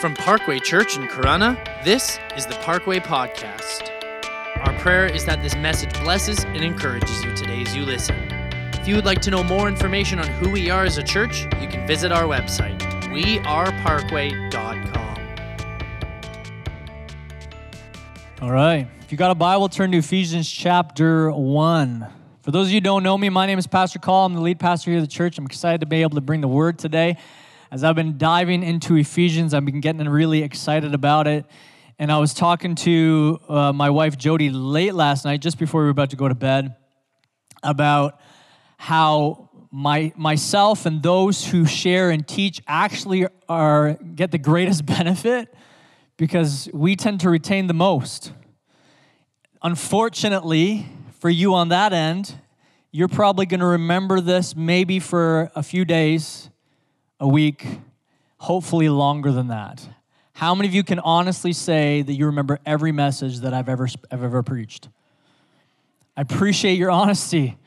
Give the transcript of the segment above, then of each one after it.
From Parkway Church in Corona, this is the Parkway Podcast. Our prayer is that this message blesses and encourages you today as you listen. If you would like to know more information on who we are as a church, you can visit our website, weareparkway.com. All right. If you got a Bible, turn to Ephesians chapter 1. For those of you who don't know me, my name is Pastor Call. I'm the lead pastor here at the church. I'm excited to be able to bring the word today. As I've been diving into Ephesians, I've been getting really excited about it. And I was talking to uh, my wife Jody late last night, just before we were about to go to bed, about how my myself and those who share and teach actually are get the greatest benefit because we tend to retain the most. Unfortunately, for you on that end, you're probably going to remember this maybe for a few days a week, hopefully longer than that. How many of you can honestly say that you remember every message that I've ever, I've ever preached? I appreciate your honesty.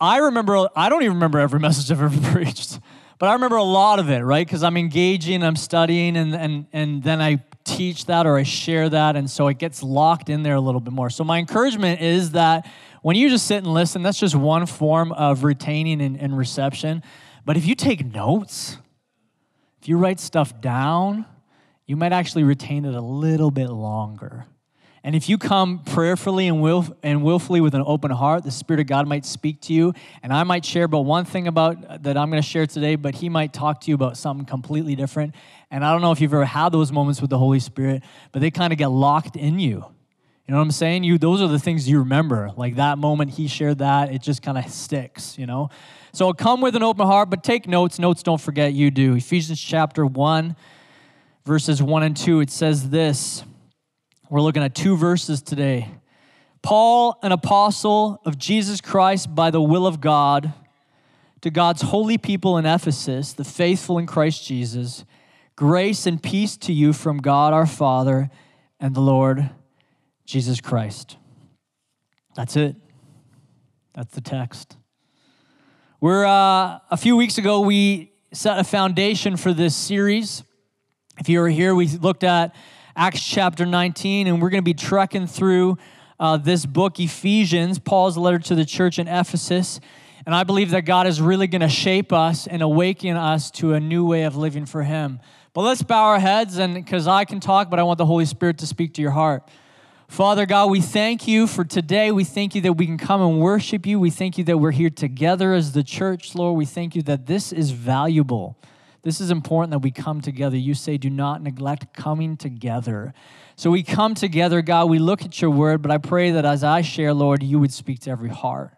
I remember, I don't even remember every message I've ever preached, but I remember a lot of it, right? Because I'm engaging, I'm studying, and, and, and then I teach that or I share that, and so it gets locked in there a little bit more. So, my encouragement is that when you just sit and listen, that's just one form of retaining and, and reception. But if you take notes, if you write stuff down, you might actually retain it a little bit longer. And if you come prayerfully and, will, and willfully with an open heart, the Spirit of God might speak to you. And I might share about one thing about that I'm going to share today, but He might talk to you about something completely different. And I don't know if you've ever had those moments with the Holy Spirit, but they kind of get locked in you. You know what I'm saying? You those are the things you remember. Like that moment he shared that, it just kind of sticks, you know? So come with an open heart, but take notes. Notes don't forget you do. Ephesians chapter 1, verses 1 and 2, it says this. We're looking at two verses today. Paul, an apostle of Jesus Christ by the will of God, to God's holy people in Ephesus, the faithful in Christ Jesus, grace and peace to you from God our Father and the Lord Jesus Christ. That's it. That's the text. We're uh, a few weeks ago we set a foundation for this series. If you were here, we looked at Acts chapter 19, and we're going to be trekking through uh, this book, Ephesians, Paul's letter to the church in Ephesus. And I believe that God is really going to shape us and awaken us to a new way of living for Him. But let's bow our heads, and because I can talk, but I want the Holy Spirit to speak to your heart. Father God, we thank you for today. We thank you that we can come and worship you. We thank you that we're here together as the church, Lord. We thank you that this is valuable. This is important that we come together. You say, do not neglect coming together. So we come together, God. We look at your word, but I pray that as I share, Lord, you would speak to every heart,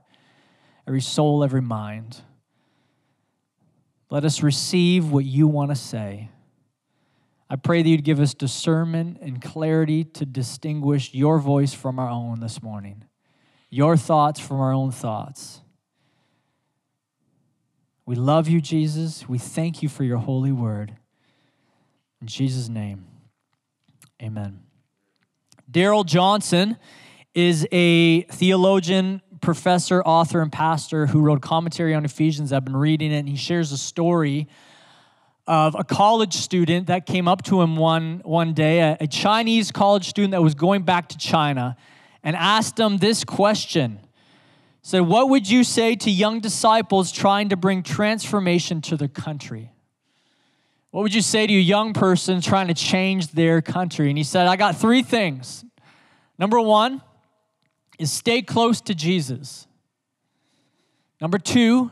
every soul, every mind. Let us receive what you want to say. I pray that you'd give us discernment and clarity to distinguish your voice from our own this morning, your thoughts from our own thoughts. We love you, Jesus. We thank you for your holy word. In Jesus' name, amen. Darrell Johnson is a theologian, professor, author, and pastor who wrote commentary on Ephesians. I've been reading it, and he shares a story of a college student that came up to him one, one day, a, a Chinese college student that was going back to China, and asked him this question. Said, What would you say to young disciples trying to bring transformation to their country? What would you say to a young person trying to change their country? And he said, I got three things. Number one is stay close to Jesus. Number two,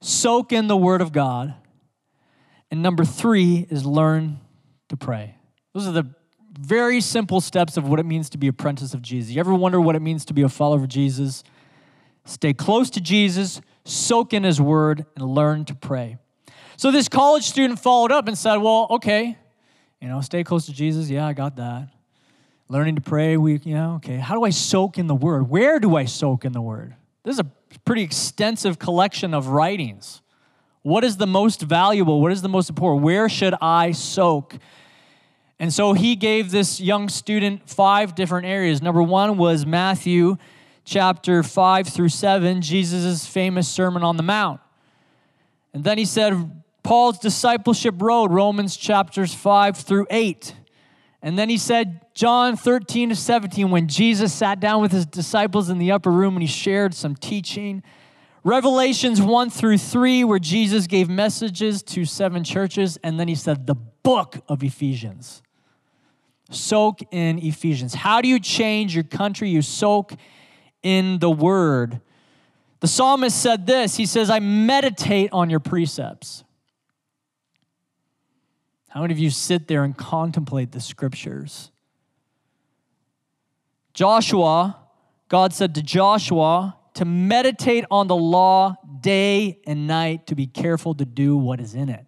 soak in the Word of God. And number three is learn to pray. Those are the very simple steps of what it means to be apprentice of Jesus. You ever wonder what it means to be a follower of Jesus? Stay close to Jesus, soak in his word, and learn to pray. So this college student followed up and said, Well, okay, you know, stay close to Jesus. Yeah, I got that. Learning to pray, we, you know, okay. How do I soak in the word? Where do I soak in the word? This is a pretty extensive collection of writings. What is the most valuable? What is the most important? Where should I soak? And so he gave this young student five different areas. Number one was Matthew chapter 5 through 7, Jesus' famous Sermon on the Mount. And then he said, Paul's discipleship road, Romans chapters 5 through 8. And then he said, John 13 to 17, when Jesus sat down with his disciples in the upper room and he shared some teaching. Revelations 1 through 3, where Jesus gave messages to seven churches. And then he said, the book of Ephesians. Soak in Ephesians. How do you change your country? You soak in the word. The psalmist said this He says, I meditate on your precepts. How many of you sit there and contemplate the scriptures? Joshua, God said to Joshua to meditate on the law day and night, to be careful to do what is in it.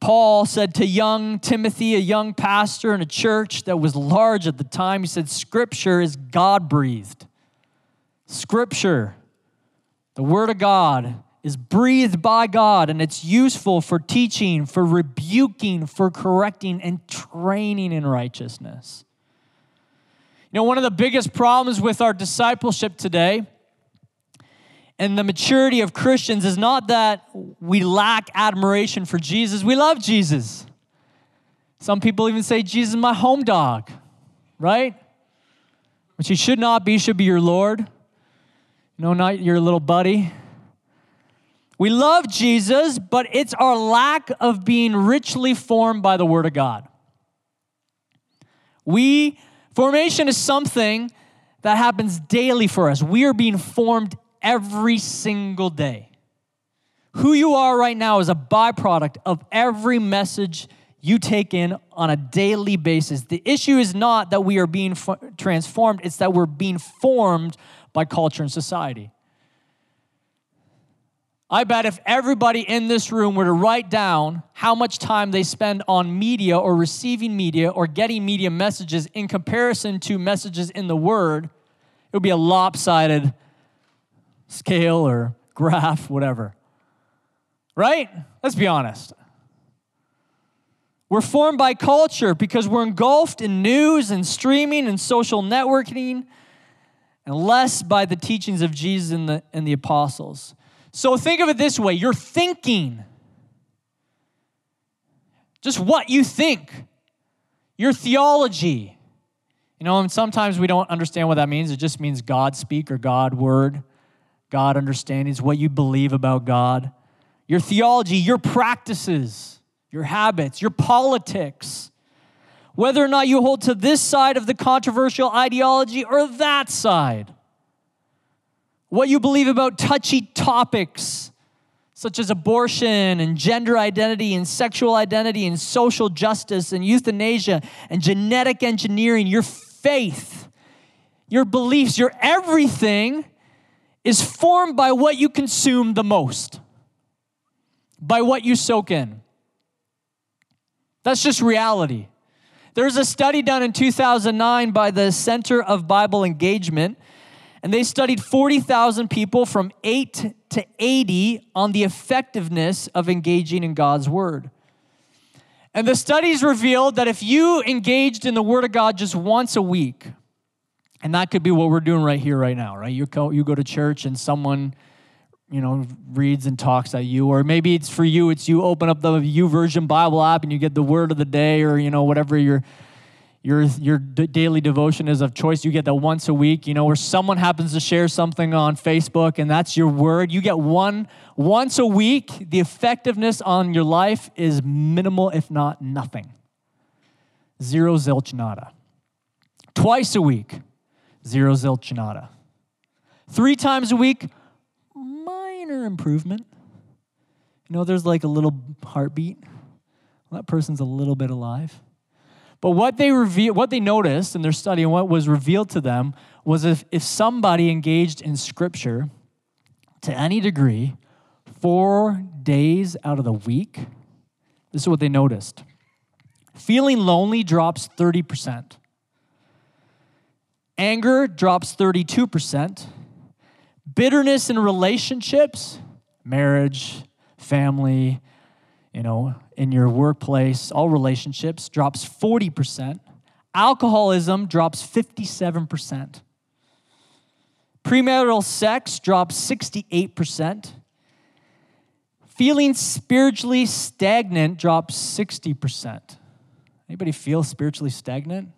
Paul said to young Timothy, a young pastor in a church that was large at the time, he said, Scripture is God breathed. Scripture, the Word of God, is breathed by God and it's useful for teaching, for rebuking, for correcting, and training in righteousness. You know, one of the biggest problems with our discipleship today and the maturity of Christians is not that we lack admiration for Jesus, we love Jesus. Some people even say, Jesus is my home dog, right? Which he should not be, should be your Lord. Know, not your little buddy. We love Jesus, but it's our lack of being richly formed by the Word of God. We, formation is something that happens daily for us. We are being formed every single day. Who you are right now is a byproduct of every message you take in on a daily basis. The issue is not that we are being transformed, it's that we're being formed by culture and society. I bet if everybody in this room were to write down how much time they spend on media or receiving media or getting media messages in comparison to messages in the Word, it would be a lopsided scale or graph, whatever. Right? Let's be honest. We're formed by culture because we're engulfed in news and streaming and social networking, and less by the teachings of Jesus and the, and the apostles. So think of it this way you're thinking, just what you think, your theology. You know, and sometimes we don't understand what that means. It just means God speak or God word. God understanding is what you believe about God, your theology, your practices, your habits, your politics, whether or not you hold to this side of the controversial ideology or that side, what you believe about touchy topics such as abortion and gender identity and sexual identity and social justice and euthanasia and genetic engineering, your faith, your beliefs, your everything is formed by what you consume the most, by what you soak in. That's just reality. There's a study done in 2009 by the Center of Bible Engagement, and they studied 40,000 people from 8 to 80 on the effectiveness of engaging in God's Word. And the studies revealed that if you engaged in the Word of God just once a week, and that could be what we're doing right here, right now, right? You go, you go to church and someone, you know, reads and talks at you, or maybe it's for you, it's you open up the U YouVersion Bible app and you get the word of the day, or you know, whatever your your your daily devotion is of choice. You get that once a week, you know, where someone happens to share something on Facebook and that's your word. You get one once a week. The effectiveness on your life is minimal, if not nothing. Zero zilch nada. Twice a week zero zilch nada. Three times a week, minor improvement. You know, there's like a little heartbeat. Well, that person's a little bit alive. But what they reveal, what they noticed in their study and what was revealed to them was if, if somebody engaged in scripture to any degree, four days out of the week, this is what they noticed. Feeling lonely drops 30%. Anger drops 32%. Bitterness in relationships, marriage, family, you know, in your workplace, all relationships drops 40%. Alcoholism drops 57%. Premarital sex drops 68%. Feeling spiritually stagnant drops 60%. Anybody feel spiritually stagnant?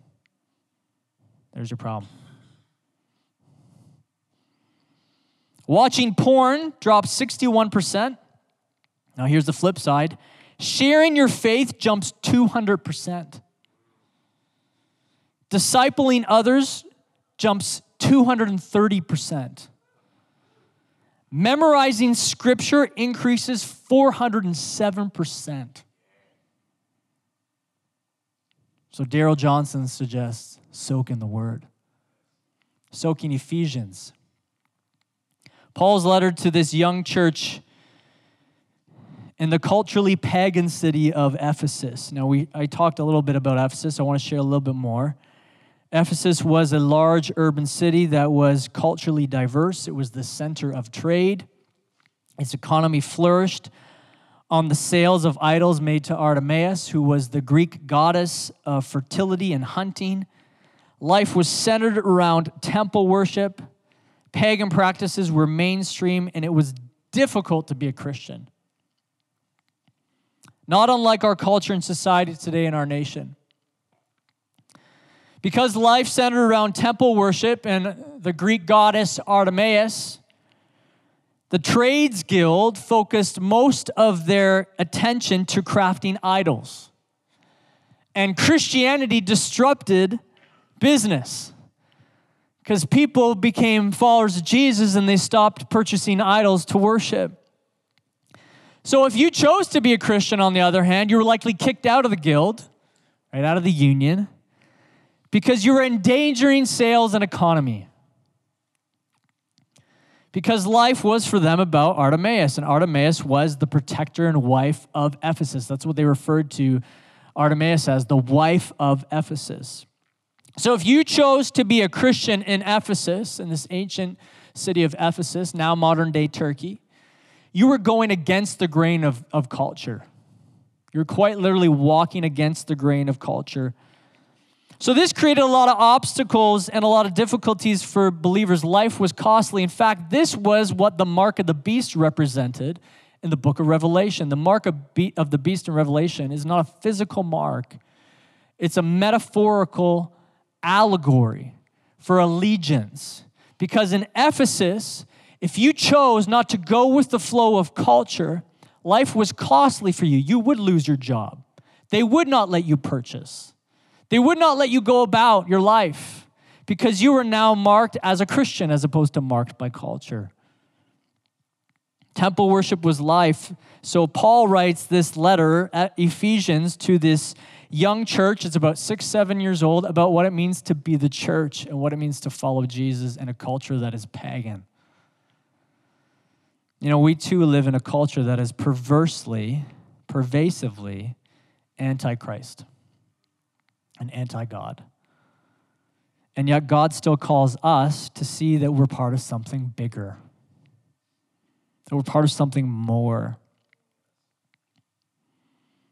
There's your problem. Watching porn drops 61%. Now, here's the flip side sharing your faith jumps 200%. Discipling others jumps 230%. Memorizing scripture increases 407%. So Darrell Johnson suggests soak in the word. Soaking Ephesians. Paul's letter to this young church in the culturally pagan city of Ephesus. Now, we, I talked a little bit about Ephesus. I want to share a little bit more. Ephesus was a large urban city that was culturally diverse, it was the center of trade. Its economy flourished on the sales of idols made to Artemis, who was the Greek goddess of fertility and hunting. Life was centered around temple worship. Pagan practices were mainstream, and it was difficult to be a Christian. Not unlike our culture and society today in our nation. Because life centered around temple worship and the Greek goddess Artemis, the Trades Guild focused most of their attention to crafting idols. And Christianity disrupted business because people became followers of Jesus and they stopped purchasing idols to worship. So, if you chose to be a Christian, on the other hand, you were likely kicked out of the guild, right out of the union, because you were endangering sales and economy. Because life was for them about Artemis, and Artemis was the protector and wife of Ephesus. That's what they referred to Artemis as, the wife of Ephesus. So if you chose to be a Christian in Ephesus, in this ancient city of Ephesus, now modern day Turkey, you were going against the grain of, of culture. You're quite literally walking against the grain of culture so, this created a lot of obstacles and a lot of difficulties for believers. Life was costly. In fact, this was what the mark of the beast represented in the book of Revelation. The mark of, be- of the beast in Revelation is not a physical mark, it's a metaphorical allegory for allegiance. Because in Ephesus, if you chose not to go with the flow of culture, life was costly for you. You would lose your job, they would not let you purchase. They would not let you go about your life because you were now marked as a Christian as opposed to marked by culture. Temple worship was life. So Paul writes this letter at Ephesians to this young church. It's about six, seven years old about what it means to be the church and what it means to follow Jesus in a culture that is pagan. You know, we too live in a culture that is perversely, pervasively antichrist and anti God. And yet, God still calls us to see that we're part of something bigger, that we're part of something more.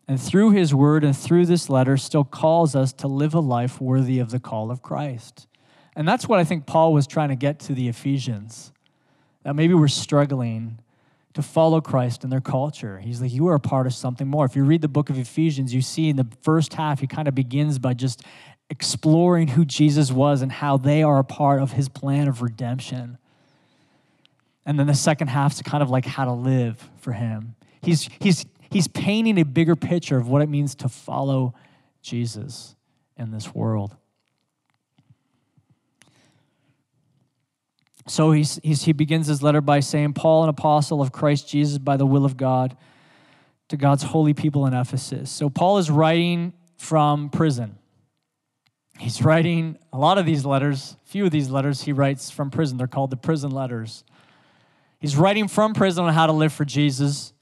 And through his word and through this letter, still calls us to live a life worthy of the call of Christ. And that's what I think Paul was trying to get to the Ephesians. That maybe we're struggling to follow Christ in their culture. He's like, you are a part of something more. If you read the book of Ephesians, you see in the first half, he kind of begins by just exploring who Jesus was and how they are a part of his plan of redemption. And then the second half is kind of like how to live for him. He's, he's, he's painting a bigger picture of what it means to follow Jesus in this world. So he's, he's, he begins his letter by saying, Paul, an apostle of Christ Jesus by the will of God, to God's holy people in Ephesus. So Paul is writing from prison. He's writing a lot of these letters, a few of these letters he writes from prison. They're called the prison letters. He's writing from prison on how to live for Jesus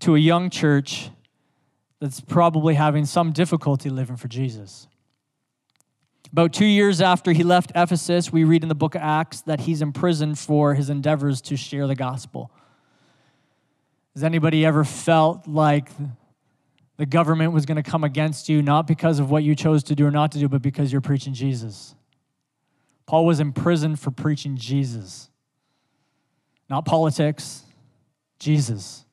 to a young church that's probably having some difficulty living for Jesus. About two years after he left Ephesus, we read in the book of Acts that he's imprisoned for his endeavors to share the gospel. Has anybody ever felt like the government was going to come against you, not because of what you chose to do or not to do, but because you're preaching Jesus? Paul was imprisoned for preaching Jesus, not politics, Jesus.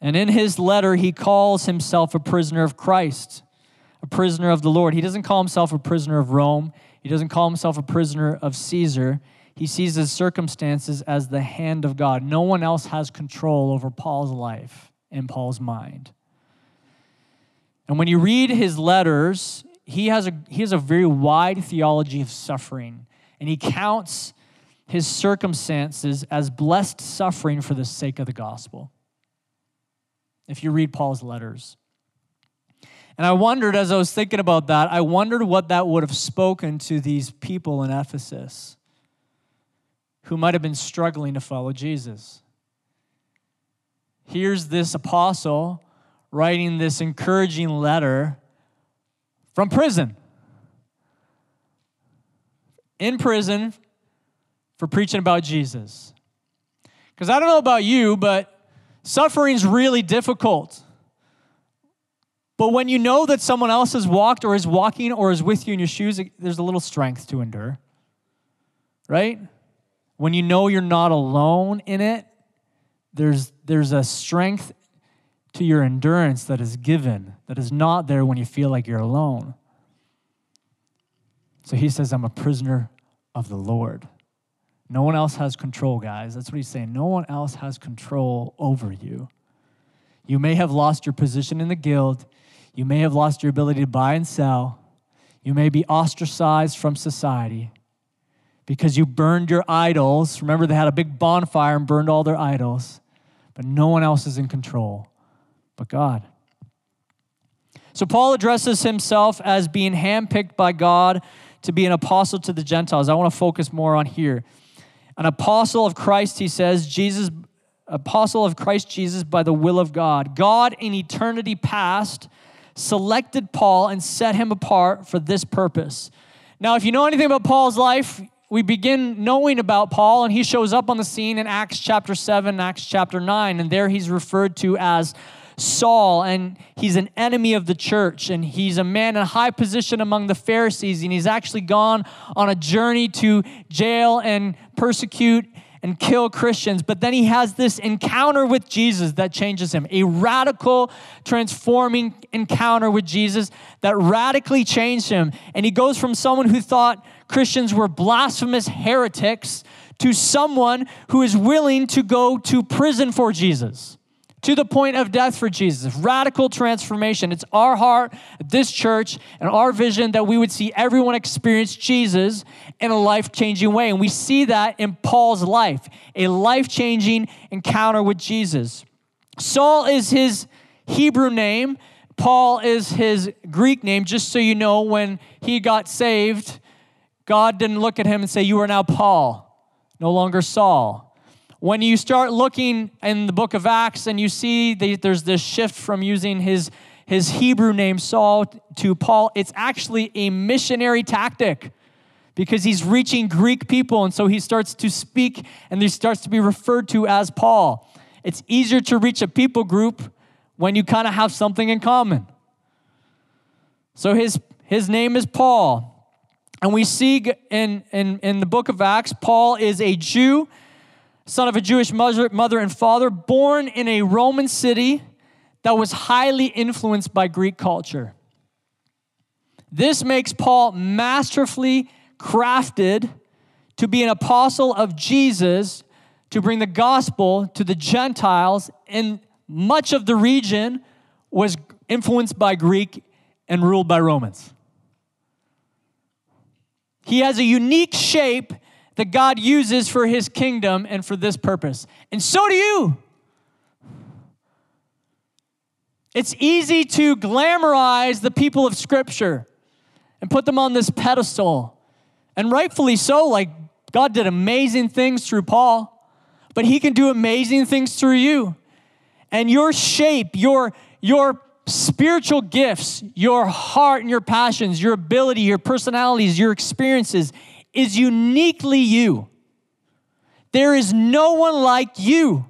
And in his letter, he calls himself a prisoner of Christ, a prisoner of the Lord. He doesn't call himself a prisoner of Rome, he doesn't call himself a prisoner of Caesar. He sees his circumstances as the hand of God. No one else has control over Paul's life and Paul's mind. And when you read his letters, he has a, he has a very wide theology of suffering, and he counts his circumstances as blessed suffering for the sake of the gospel. If you read Paul's letters. And I wondered, as I was thinking about that, I wondered what that would have spoken to these people in Ephesus who might have been struggling to follow Jesus. Here's this apostle writing this encouraging letter from prison. In prison for preaching about Jesus. Because I don't know about you, but suffering's really difficult. But when you know that someone else has walked or is walking or is with you in your shoes, there's a little strength to endure. Right? When you know you're not alone in it, there's, there's a strength to your endurance that is given, that is not there when you feel like you're alone. So he says, I'm a prisoner of the Lord. No one else has control, guys. That's what he's saying. No one else has control over you. You may have lost your position in the guild. You may have lost your ability to buy and sell. You may be ostracized from society because you burned your idols. Remember, they had a big bonfire and burned all their idols, but no one else is in control but God. So, Paul addresses himself as being handpicked by God to be an apostle to the Gentiles. I want to focus more on here. An apostle of Christ, he says, Jesus, apostle of Christ Jesus by the will of God. God in eternity past selected Paul and set him apart for this purpose. Now, if you know anything about Paul's life, we begin knowing about Paul, and he shows up on the scene in Acts chapter 7, Acts chapter 9, and there he's referred to as Saul, and he's an enemy of the church, and he's a man in high position among the Pharisees, and he's actually gone on a journey to jail and persecute and kill Christians. But then he has this encounter with Jesus that changes him a radical, transforming encounter with Jesus that radically changed him. And he goes from someone who thought Christians were blasphemous heretics to someone who is willing to go to prison for Jesus to the point of death for Jesus. Radical transformation. It's our heart, this church, and our vision that we would see everyone experience Jesus in a life changing way. And we see that in Paul's life a life changing encounter with Jesus. Saul is his Hebrew name, Paul is his Greek name, just so you know, when he got saved, God didn't look at him and say, You are now Paul, no longer Saul when you start looking in the book of Acts and you see the, there's this shift from using his, his Hebrew name Saul to Paul, it's actually a missionary tactic because he's reaching Greek people. And so he starts to speak and he starts to be referred to as Paul. It's easier to reach a people group when you kind of have something in common. So his, his name is Paul. And we see in, in, in the book of Acts, Paul is a Jew son of a Jewish mother, and father, born in a Roman city that was highly influenced by Greek culture. This makes Paul masterfully crafted to be an apostle of Jesus to bring the gospel to the Gentiles, and much of the region was influenced by Greek and ruled by Romans. He has a unique shape that God uses for his kingdom and for this purpose. And so do you. It's easy to glamorize the people of Scripture and put them on this pedestal. And rightfully so, like God did amazing things through Paul, but he can do amazing things through you. And your shape, your, your spiritual gifts, your heart and your passions, your ability, your personalities, your experiences, is uniquely you. There is no one like you.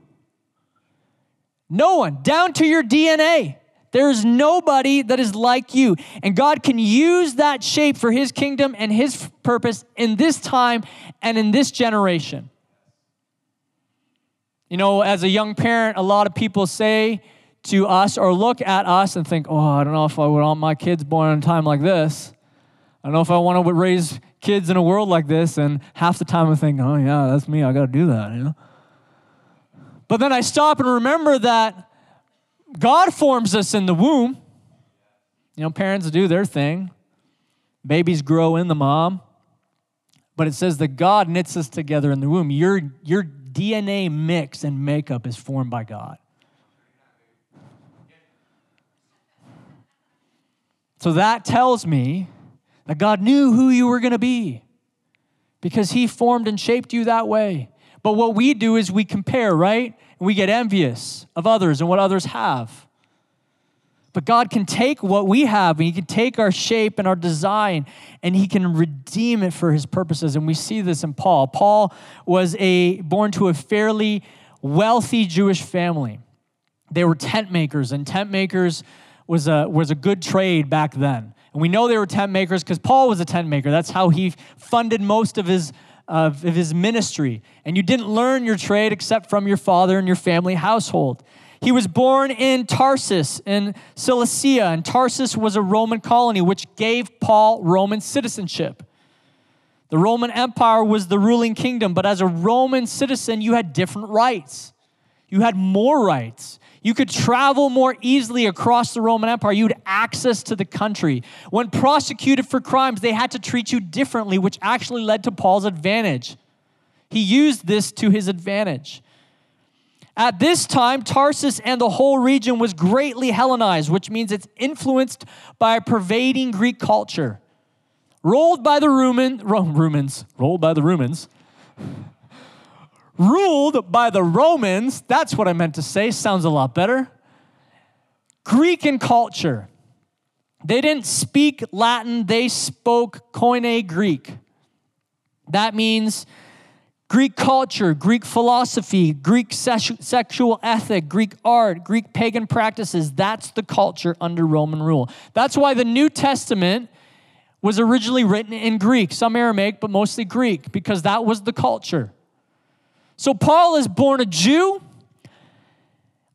No one, down to your DNA. There is nobody that is like you. And God can use that shape for His kingdom and His purpose in this time and in this generation. You know, as a young parent, a lot of people say to us or look at us and think, oh, I don't know if I would want my kids born in a time like this. I don't know if I want to raise kids in a world like this. And half the time I think, oh, yeah, that's me. I got to do that, you know? But then I stop and remember that God forms us in the womb. You know, parents do their thing, babies grow in the mom. But it says that God knits us together in the womb. Your, your DNA mix and makeup is formed by God. So that tells me that God knew who you were going to be because He formed and shaped you that way. But what we do is we compare, right? We get envious of others and what others have. But God can take what we have and He can take our shape and our design and He can redeem it for His purposes. And we see this in Paul. Paul was a, born to a fairly wealthy Jewish family. They were tent makers, and tent makers was a, was a good trade back then. And we know they were tent makers because Paul was a tent maker. That's how he funded most of his, of, of his ministry. And you didn't learn your trade except from your father and your family household. He was born in Tarsus in Cilicia, and Tarsus was a Roman colony which gave Paul Roman citizenship. The Roman Empire was the ruling kingdom, but as a Roman citizen, you had different rights. You had more rights. You could travel more easily across the Roman Empire. You had access to the country. When prosecuted for crimes, they had to treat you differently, which actually led to Paul's advantage. He used this to his advantage. At this time, Tarsus and the whole region was greatly Hellenized, which means it's influenced by a pervading Greek culture. Rolled by the Roman, Romans, rolled by the Romans, ruled by the Romans, that's what I meant to say, sounds a lot better. Greek in culture. They didn't speak Latin, they spoke Koine Greek. That means Greek culture, Greek philosophy, Greek sexual ethic, Greek art, Greek pagan practices. That's the culture under Roman rule. That's why the New Testament was originally written in Greek, some Aramaic, but mostly Greek, because that was the culture. So Paul is born a Jew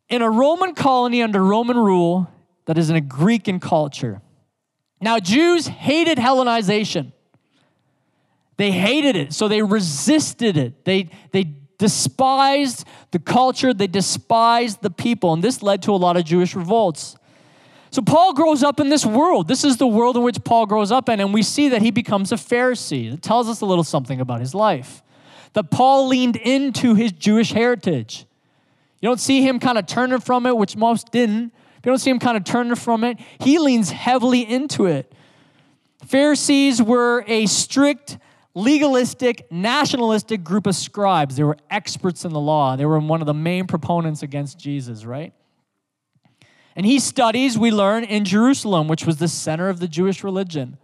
in a Roman colony under Roman rule that is in a Greek in culture. Now, Jews hated Hellenization. They hated it, so they resisted it. They, they despised the culture, they despised the people, and this led to a lot of Jewish revolts. So Paul grows up in this world. This is the world in which Paul grows up in, and we see that he becomes a Pharisee. It tells us a little something about his life. That Paul leaned into his Jewish heritage. You don't see him kind of turning from it, which most didn't. You don't see him kind of turning from it. He leans heavily into it. Pharisees were a strict legalistic, nationalistic group of scribes. They were experts in the law. They were one of the main proponents against Jesus, right? And he studies, we learn, in Jerusalem, which was the center of the Jewish religion,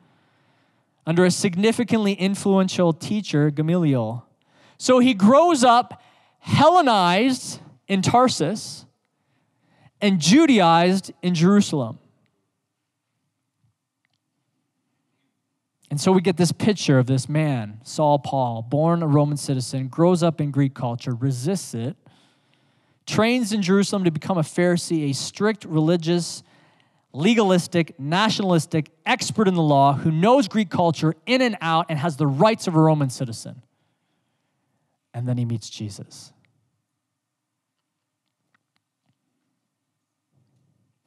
under a significantly influential teacher, Gamaliel. So he grows up Hellenized in Tarsus and Judaized in Jerusalem. And so we get this picture of this man, Saul Paul, born a Roman citizen, grows up in Greek culture, resists it, trains in Jerusalem to become a Pharisee, a strict religious, legalistic, nationalistic expert in the law who knows Greek culture in and out and has the rights of a Roman citizen. And then he meets Jesus.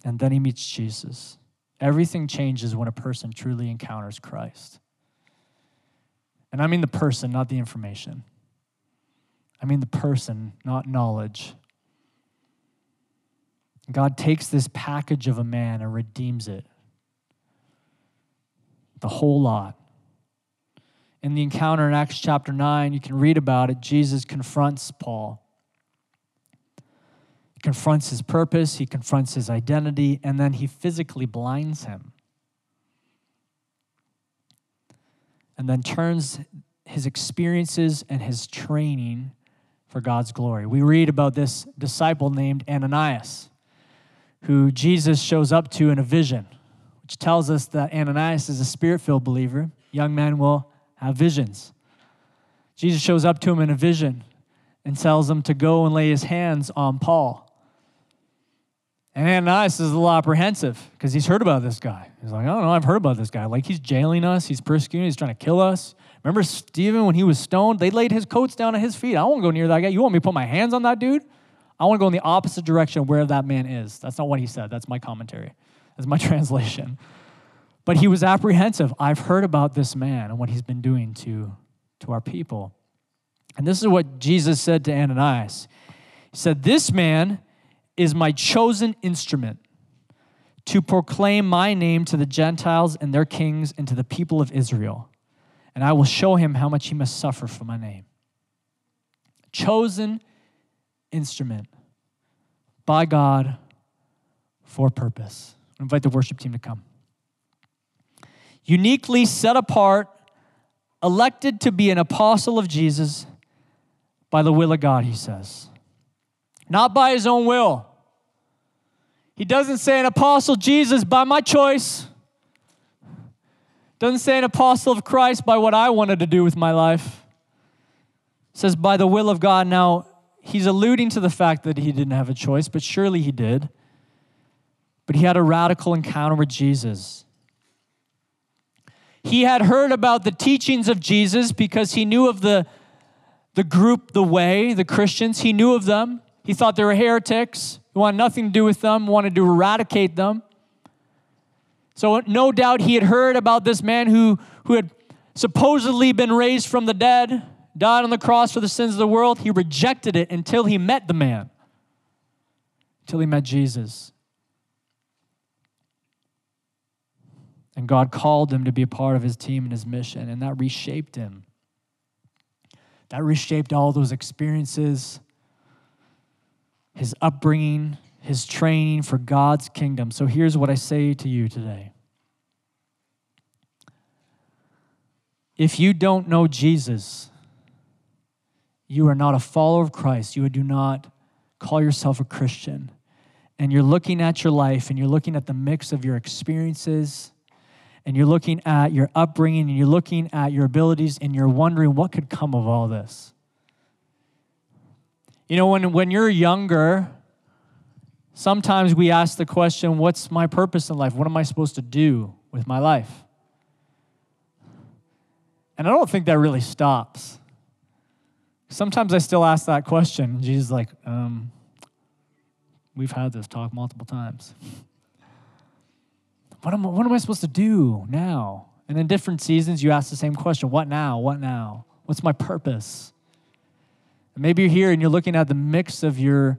And then he meets Jesus. Everything changes when a person truly encounters Christ. And I mean the person, not the information. I mean the person, not knowledge. God takes this package of a man and redeems it. The whole lot. In the encounter in Acts chapter 9, you can read about it. Jesus confronts Paul He confronts his purpose, he confronts his identity, and then he physically blinds him. And then turns his experiences and his training for God's glory. We read about this disciple named Ananias, who Jesus shows up to in a vision, which tells us that Ananias is a spirit filled believer. Young man will have visions. Jesus shows up to him in a vision and tells him to go and lay his hands on Paul And Ananias is a little apprehensive because he's heard about this guy. He's like, I don't know, I've heard about this guy. Like, he's jailing us, he's persecuting, he's trying to kill us. Remember Stephen when he was stoned? They laid his coats down at his feet. I won't go near that guy. You want me to put my hands on that dude? I want to go in the opposite direction where that man is. That's not what he said. That's my commentary. That's my translation. But he was apprehensive. I've heard about this man and what he's been doing to, to our people. And this is what Jesus said to Ananias. He said, This man is my chosen instrument to proclaim my name to the Gentiles and their kings and to the people of Israel. And I will show him how much he must suffer for my name. Chosen instrument by God for purpose. I invite the worship team to come. Uniquely set apart, elected to be an apostle of Jesus by the will of God, he says. Not by his own will. He doesn't say an apostle Jesus by my choice. Doesn't say an apostle of Christ by what I wanted to do with my life. Says by the will of God. Now, he's alluding to the fact that he didn't have a choice, but surely he did. But he had a radical encounter with Jesus. He had heard about the teachings of Jesus because he knew of the, the group, the way, the Christians. He knew of them. He thought they were heretics. He wanted nothing to do with them, wanted to eradicate them. So, no doubt he had heard about this man who, who had supposedly been raised from the dead, died on the cross for the sins of the world. He rejected it until he met the man, until he met Jesus. And God called him to be a part of his team and his mission, and that reshaped him. That reshaped all those experiences, his upbringing, his training for God's kingdom. So here's what I say to you today. If you don't know Jesus, you are not a follower of Christ. You do not call yourself a Christian. And you're looking at your life and you're looking at the mix of your experiences and you're looking at your upbringing and you're looking at your abilities and you're wondering what could come of all this. You know, when, when you're younger, sometimes we ask the question, What's my purpose in life? What am I supposed to do with my life? And I don't think that really stops. Sometimes I still ask that question. Jesus like, um, We've had this talk multiple times. What am, what am I supposed to do now? And in different seasons, you ask the same question What now? What now? What's my purpose? And maybe you're here and you're looking at the mix of your,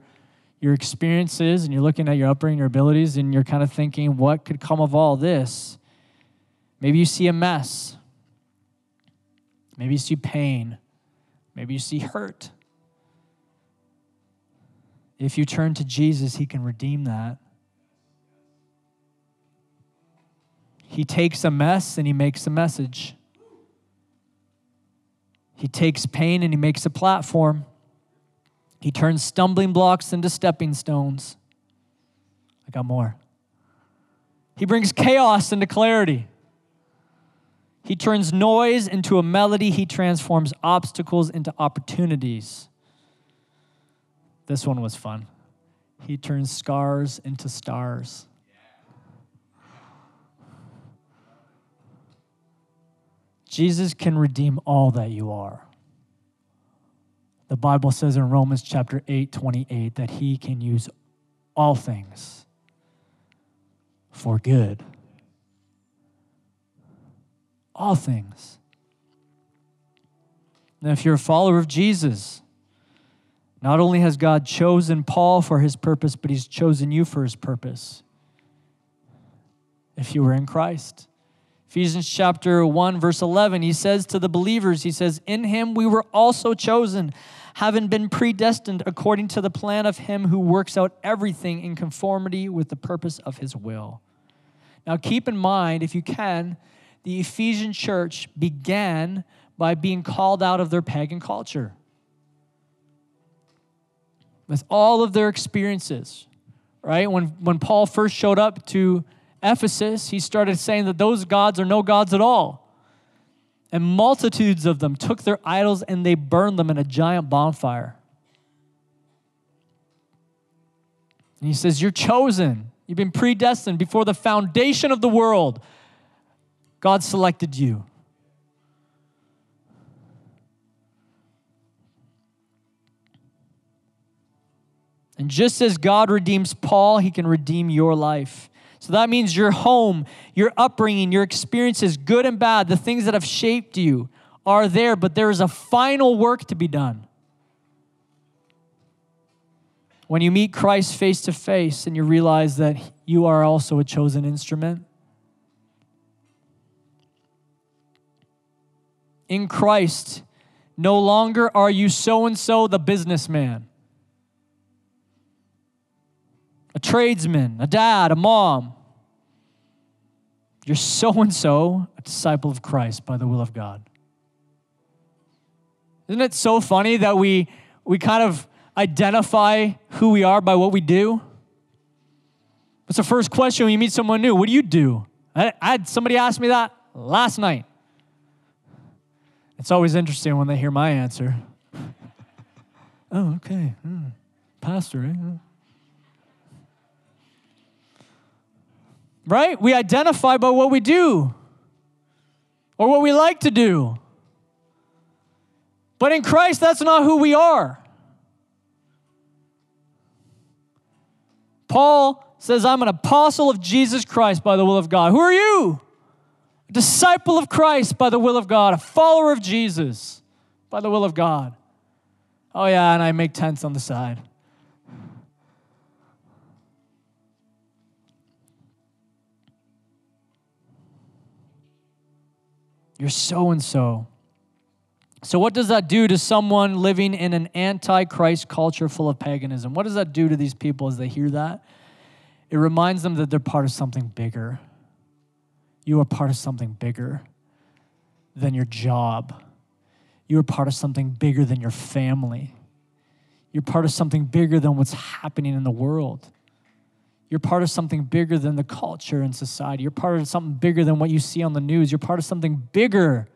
your experiences and you're looking at your upbringing, your abilities, and you're kind of thinking, What could come of all this? Maybe you see a mess. Maybe you see pain. Maybe you see hurt. If you turn to Jesus, He can redeem that. He takes a mess and he makes a message. He takes pain and he makes a platform. He turns stumbling blocks into stepping stones. I got more. He brings chaos into clarity. He turns noise into a melody. He transforms obstacles into opportunities. This one was fun. He turns scars into stars. Jesus can redeem all that you are. The Bible says in Romans chapter 8, 28, that he can use all things for good. All things. Now, if you're a follower of Jesus, not only has God chosen Paul for his purpose, but he's chosen you for his purpose. If you were in Christ. Ephesians chapter 1, verse 11, he says to the believers, he says, In him we were also chosen, having been predestined according to the plan of him who works out everything in conformity with the purpose of his will. Now, keep in mind, if you can, the Ephesian church began by being called out of their pagan culture. With all of their experiences, right? When, when Paul first showed up to Ephesus, he started saying that those gods are no gods at all. And multitudes of them took their idols and they burned them in a giant bonfire. And he says, You're chosen. You've been predestined before the foundation of the world. God selected you. And just as God redeems Paul, he can redeem your life. So that means your home, your upbringing, your experiences, good and bad, the things that have shaped you are there, but there is a final work to be done. When you meet Christ face to face and you realize that you are also a chosen instrument, in Christ, no longer are you so and so the businessman, a tradesman, a dad, a mom. You're so and so a disciple of Christ by the will of God. Isn't it so funny that we, we kind of identify who we are by what we do? What's the first question when you meet someone new? What do you do? I, I had somebody ask me that last night. It's always interesting when they hear my answer. oh, okay. Hmm. Pastor, eh? Right? We identify by what we do or what we like to do. But in Christ, that's not who we are. Paul says, I'm an apostle of Jesus Christ by the will of God. Who are you? A disciple of Christ by the will of God, a follower of Jesus by the will of God. Oh, yeah, and I make tents on the side. You're so and so. So, what does that do to someone living in an anti-Christ culture full of paganism? What does that do to these people as they hear that? It reminds them that they're part of something bigger. You are part of something bigger than your job. You are part of something bigger than your family. You're part of something bigger than what's happening in the world. You're part of something bigger than the culture and society. You're part of something bigger than what you see on the news. You're part of something bigger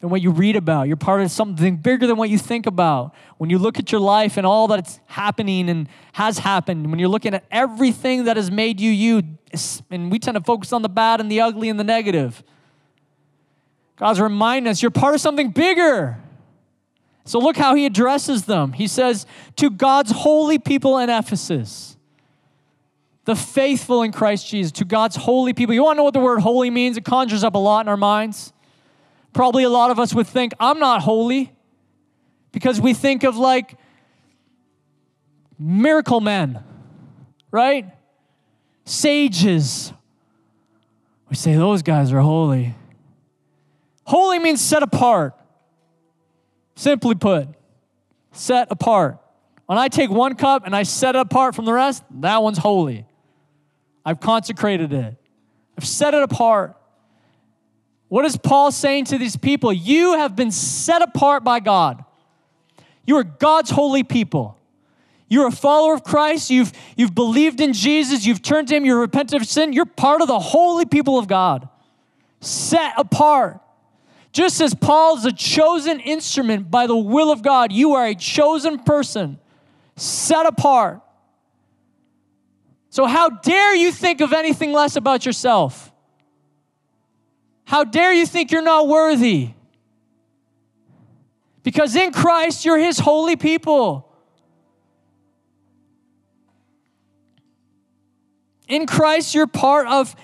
than what you read about. You're part of something bigger than what you think about. When you look at your life and all that's happening and has happened, when you're looking at everything that has made you you, and we tend to focus on the bad and the ugly and the negative. God's reminding us you're part of something bigger. So look how he addresses them. He says, To God's holy people in Ephesus, the faithful in Christ Jesus, to God's holy people. You want to know what the word holy means? It conjures up a lot in our minds. Probably a lot of us would think, I'm not holy, because we think of like miracle men, right? Sages. We say those guys are holy. Holy means set apart. Simply put, set apart. When I take one cup and I set it apart from the rest, that one's holy. I've consecrated it, I've set it apart. What is Paul saying to these people? You have been set apart by God. You are God's holy people. You're a follower of Christ. You've, you've believed in Jesus. You've turned to Him. You're repentant of sin. You're part of the holy people of God, set apart. Just as Paul is a chosen instrument by the will of God, you are a chosen person, set apart. So, how dare you think of anything less about yourself? How dare you think you're not worthy? Because in Christ, you're His holy people. In Christ, you're part of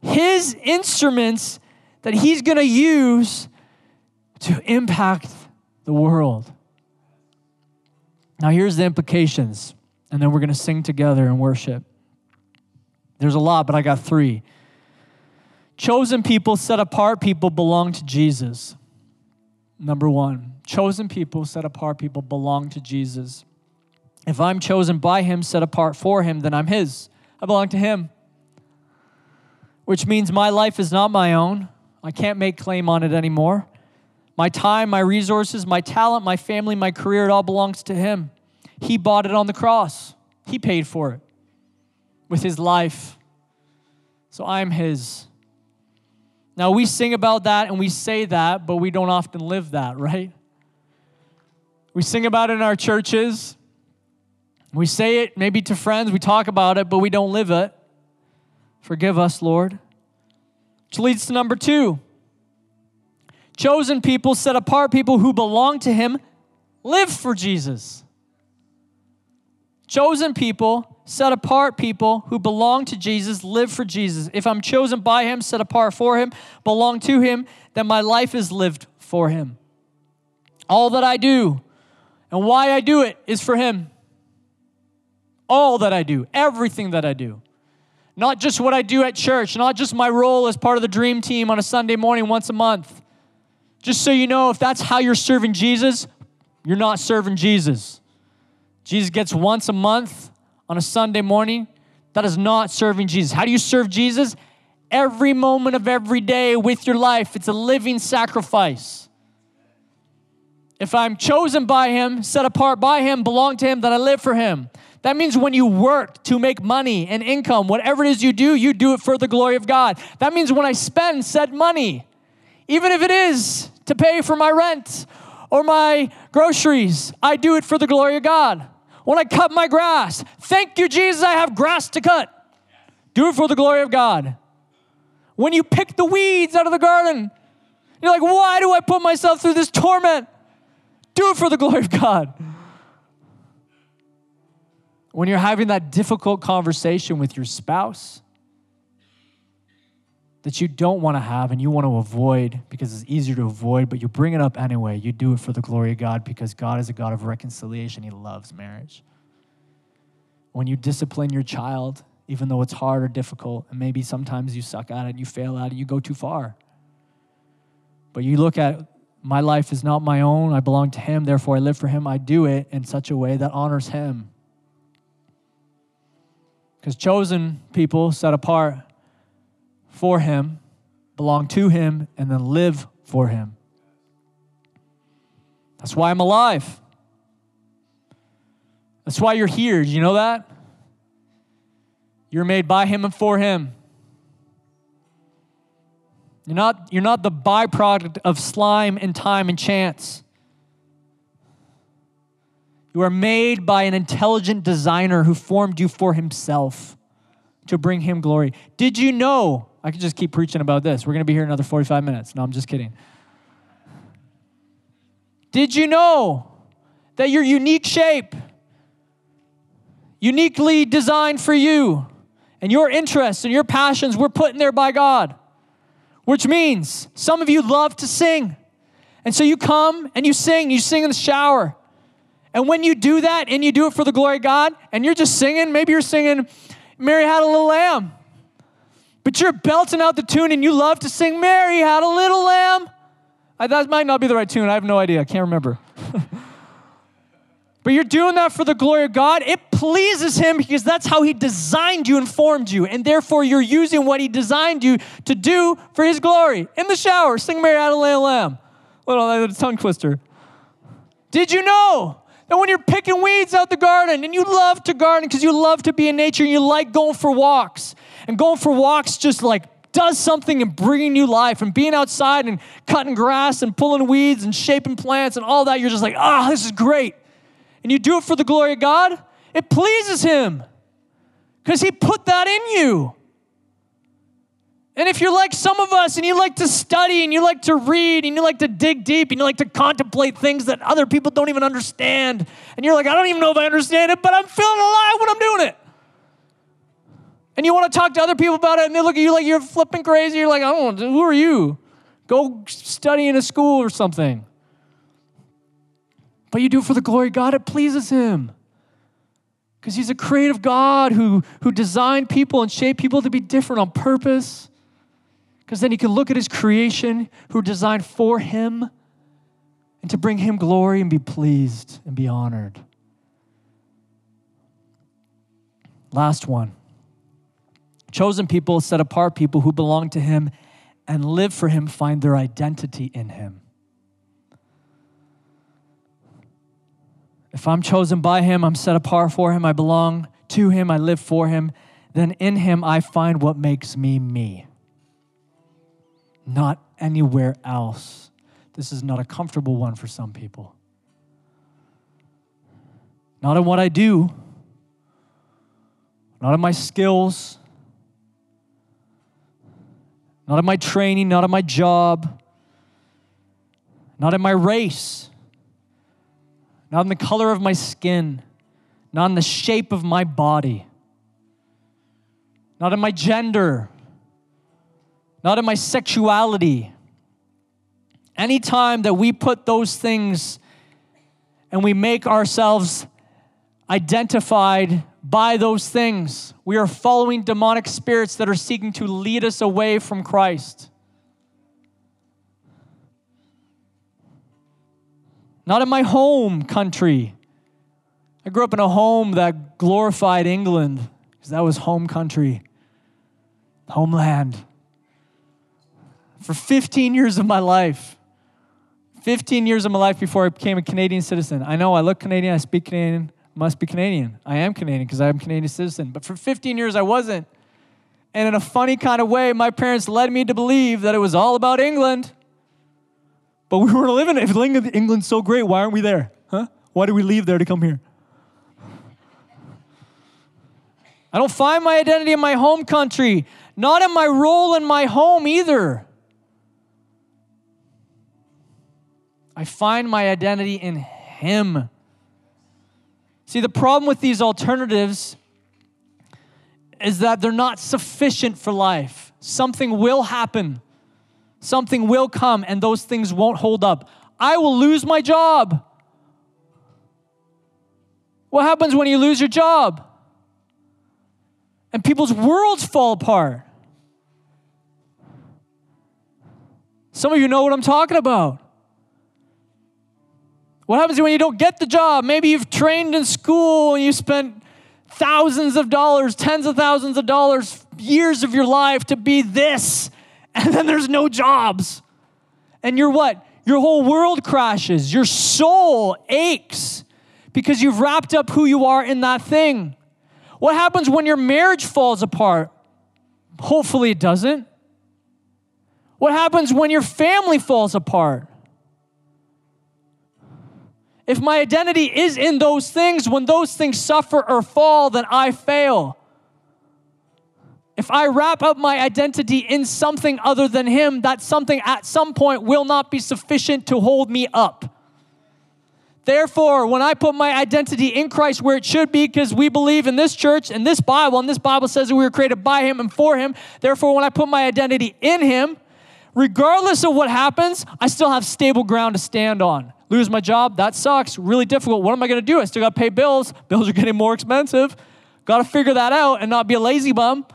His instruments that He's going to use to impact the world. Now, here's the implications, and then we're going to sing together and worship. There's a lot, but I got three. Chosen people, set apart people belong to Jesus. Number one, chosen people, set apart people belong to Jesus. If I'm chosen by Him, set apart for Him, then I'm His. I belong to Him. Which means my life is not my own. I can't make claim on it anymore. My time, my resources, my talent, my family, my career, it all belongs to Him. He bought it on the cross, He paid for it with His life. So I'm His. Now, we sing about that and we say that, but we don't often live that, right? We sing about it in our churches. We say it maybe to friends, we talk about it, but we don't live it. Forgive us, Lord. Which leads to number two chosen people, set apart people who belong to Him, live for Jesus. Chosen people, set apart people who belong to Jesus, live for Jesus. If I'm chosen by Him, set apart for Him, belong to Him, then my life is lived for Him. All that I do and why I do it is for Him. All that I do, everything that I do. Not just what I do at church, not just my role as part of the dream team on a Sunday morning once a month. Just so you know, if that's how you're serving Jesus, you're not serving Jesus. Jesus gets once a month on a Sunday morning. That is not serving Jesus. How do you serve Jesus? Every moment of every day with your life. It's a living sacrifice. If I'm chosen by Him, set apart by Him, belong to Him, then I live for Him. That means when you work to make money and income, whatever it is you do, you do it for the glory of God. That means when I spend said money, even if it is to pay for my rent or my groceries, I do it for the glory of God. When I cut my grass, thank you, Jesus, I have grass to cut. Do it for the glory of God. When you pick the weeds out of the garden, you're like, why do I put myself through this torment? Do it for the glory of God when you're having that difficult conversation with your spouse that you don't want to have and you want to avoid because it's easier to avoid, but you bring it up anyway. You do it for the glory of God because God is a God of reconciliation. He loves marriage. When you discipline your child, even though it's hard or difficult, and maybe sometimes you suck at it you fail at it, you go too far. But you look at my life is not my own, I belong to Him, therefore I live for Him. I do it in such a way that honors Him. Because chosen people set apart for Him, belong to Him, and then live for Him. That's why I'm alive. That's why you're here. Do you know that? You're made by Him and for Him. You're not, you're not the byproduct of slime and time and chance. You are made by an intelligent designer who formed you for himself to bring him glory. Did you know? I could just keep preaching about this. We're going to be here another 45 minutes. No, I'm just kidding. Did you know that your unique shape, uniquely designed for you, and your interests and your passions were put in there by God? Which means some of you love to sing. And so you come and you sing, you sing in the shower. And when you do that and you do it for the glory of God and you're just singing, maybe you're singing, Mary had a little lamb, but you're belting out the tune and you love to sing, Mary had a little lamb. I, that might not be the right tune. I have no idea. I can't remember. but you're doing that for the glory of God. It pleases Him because that's how He designed you and formed you. And therefore, you're using what He designed you to do for His glory. In the shower, sing Mary had a little lamb. Little tongue twister. Did you know and when you're picking weeds out the garden and you love to garden because you love to be in nature and you like going for walks, and going for walks just like does something and bringing you life and being outside and cutting grass and pulling weeds and shaping plants and all that, you're just like, ah, oh, this is great. And you do it for the glory of God, it pleases Him because He put that in you. And if you're like some of us and you like to study and you like to read and you like to dig deep and you like to contemplate things that other people don't even understand, and you're like, I don't even know if I understand it, but I'm feeling alive when I'm doing it. And you want to talk to other people about it and they look at you like you're flipping crazy. You're like, I don't who are you? Go study in a school or something. But you do it for the glory of God, it pleases Him. Because He's a creative God who, who designed people and shaped people to be different on purpose. Because then he can look at his creation who designed for him and to bring him glory and be pleased and be honored. Last one. Chosen people, set apart people who belong to him and live for him find their identity in him. If I'm chosen by him, I'm set apart for him, I belong to him, I live for him, then in him I find what makes me me not anywhere else. This is not a comfortable one for some people. Not in what I do, not in my skills, not in my training, not in my job, not in my race, not in the color of my skin, not in the shape of my body, not in my gender, not in my sexuality. Anytime that we put those things and we make ourselves identified by those things, we are following demonic spirits that are seeking to lead us away from Christ. Not in my home country. I grew up in a home that glorified England because that was home country, homeland. For 15 years of my life, 15 years of my life before I became a Canadian citizen. I know I look Canadian, I speak Canadian, must be Canadian. I am Canadian because I'm a Canadian citizen. But for 15 years, I wasn't. And in a funny kind of way, my parents led me to believe that it was all about England. But we were living. If England's so great, why aren't we there? Huh? Why did we leave there to come here? I don't find my identity in my home country, not in my role in my home either. I find my identity in Him. See, the problem with these alternatives is that they're not sufficient for life. Something will happen, something will come, and those things won't hold up. I will lose my job. What happens when you lose your job? And people's worlds fall apart. Some of you know what I'm talking about. What happens when you don't get the job? Maybe you've trained in school and you spent thousands of dollars, tens of thousands of dollars, years of your life to be this, and then there's no jobs. And you're what? Your whole world crashes. Your soul aches because you've wrapped up who you are in that thing. What happens when your marriage falls apart? Hopefully, it doesn't. What happens when your family falls apart? If my identity is in those things, when those things suffer or fall, then I fail. If I wrap up my identity in something other than Him, that something at some point will not be sufficient to hold me up. Therefore, when I put my identity in Christ where it should be, because we believe in this church and this Bible, and this Bible says that we were created by Him and for Him, therefore, when I put my identity in Him, regardless of what happens, I still have stable ground to stand on lose my job, that sucks, really difficult. What am I going to do? I still got to pay bills. Bills are getting more expensive. Got to figure that out and not be a lazy bum.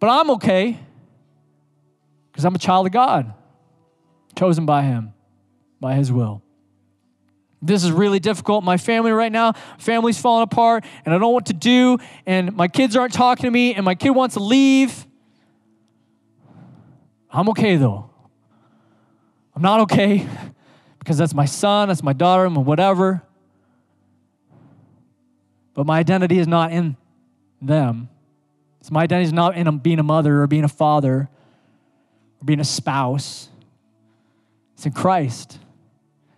But I'm okay because I'm a child of God, chosen by Him, by His will. This is really difficult. My family right now, family's falling apart, and I don't know what to do, and my kids aren't talking to me, and my kid wants to leave. I'm okay though. I'm not okay because that's my son, that's my daughter, and whatever. But my identity is not in them. It's my identity is not in being a mother or being a father or being a spouse. It's in Christ.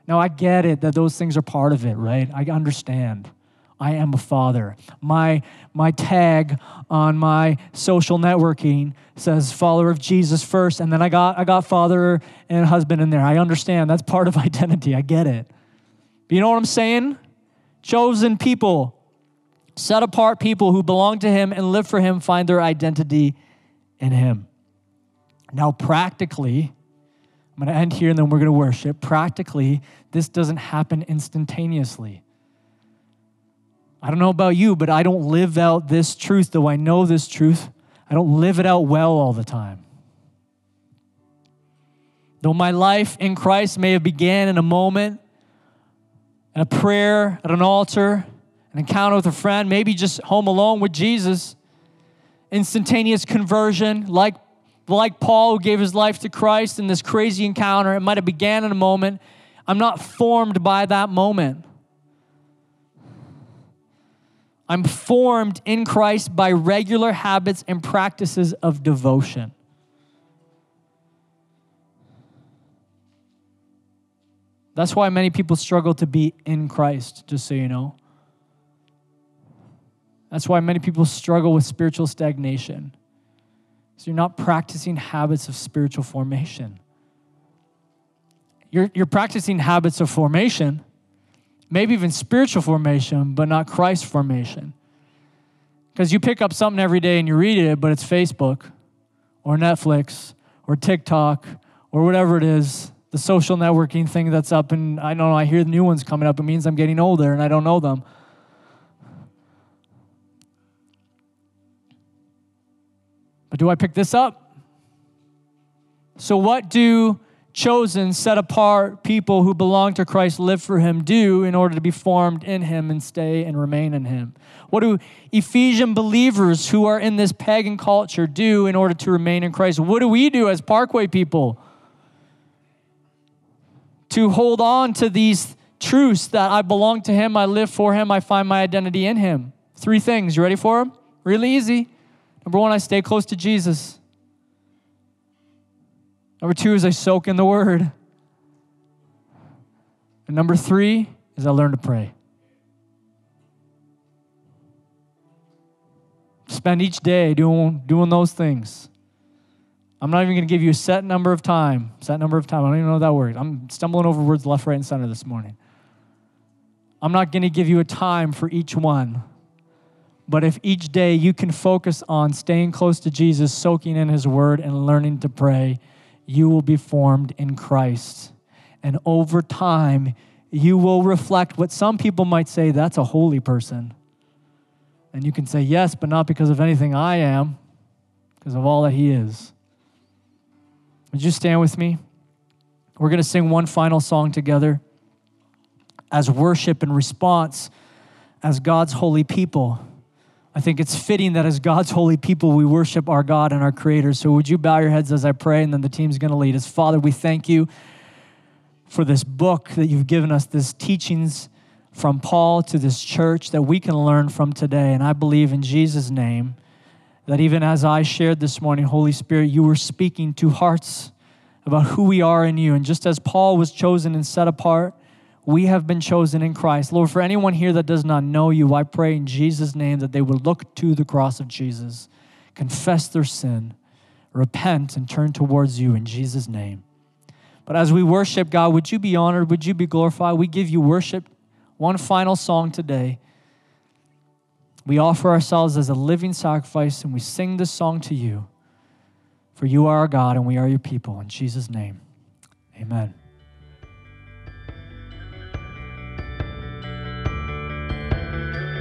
Now, I get it that those things are part of it, right? I understand. I am a father. My, my tag on my social networking says follower of Jesus first, and then I got, I got father and husband in there. I understand. That's part of identity. I get it. But you know what I'm saying? Chosen people, set apart people who belong to Him and live for Him find their identity in Him. Now, practically, I'm going to end here and then we're going to worship. Practically, this doesn't happen instantaneously. I don't know about you, but I don't live out this truth, though I know this truth. I don't live it out well all the time. Though my life in Christ may have began in a moment, in a prayer, at an altar, an encounter with a friend, maybe just home alone with Jesus, instantaneous conversion, like, like Paul who gave his life to Christ in this crazy encounter. It might have began in a moment. I'm not formed by that moment. I'm formed in Christ by regular habits and practices of devotion. That's why many people struggle to be in Christ, just so you know. That's why many people struggle with spiritual stagnation. So you're not practicing habits of spiritual formation. You're, you're practicing habits of formation, maybe even spiritual formation, but not Christ formation. Because you pick up something every day and you read it, but it's Facebook or Netflix or TikTok or whatever it is, the social networking thing that's up. And I don't know, I hear the new ones coming up. It means I'm getting older and I don't know them. But do I pick this up? So, what do chosen, set apart people who belong to Christ live for him do in order to be formed in him and stay and remain in him? What do Ephesian believers who are in this pagan culture do in order to remain in Christ? What do we do as Parkway people? To hold on to these truths that I belong to him, I live for him, I find my identity in him. Three things. You ready for them? Really easy. Number one, I stay close to Jesus. Number two is I soak in the word. And number three is I learn to pray. Spend each day doing, doing those things. I'm not even going to give you a set number of time. Set number of time. I don't even know that word. I'm stumbling over words left, right, and center this morning. I'm not going to give you a time for each one. But if each day you can focus on staying close to Jesus, soaking in his word, and learning to pray, you will be formed in Christ. And over time, you will reflect what some people might say that's a holy person. And you can say, yes, but not because of anything I am, because of all that He is. Would you stand with me? We're going to sing one final song together as worship and response as God's holy people. I think it's fitting that as God's holy people, we worship our God and our Creator. So, would you bow your heads as I pray, and then the team's going to lead us? Father, we thank you for this book that you've given us, this teachings from Paul to this church that we can learn from today. And I believe in Jesus' name that even as I shared this morning, Holy Spirit, you were speaking to hearts about who we are in you. And just as Paul was chosen and set apart, we have been chosen in Christ. Lord, for anyone here that does not know you, I pray in Jesus' name that they would look to the cross of Jesus, confess their sin, repent, and turn towards you in Jesus' name. But as we worship, God, would you be honored? Would you be glorified? We give you worship. One final song today. We offer ourselves as a living sacrifice and we sing this song to you. For you are our God and we are your people. In Jesus' name, amen.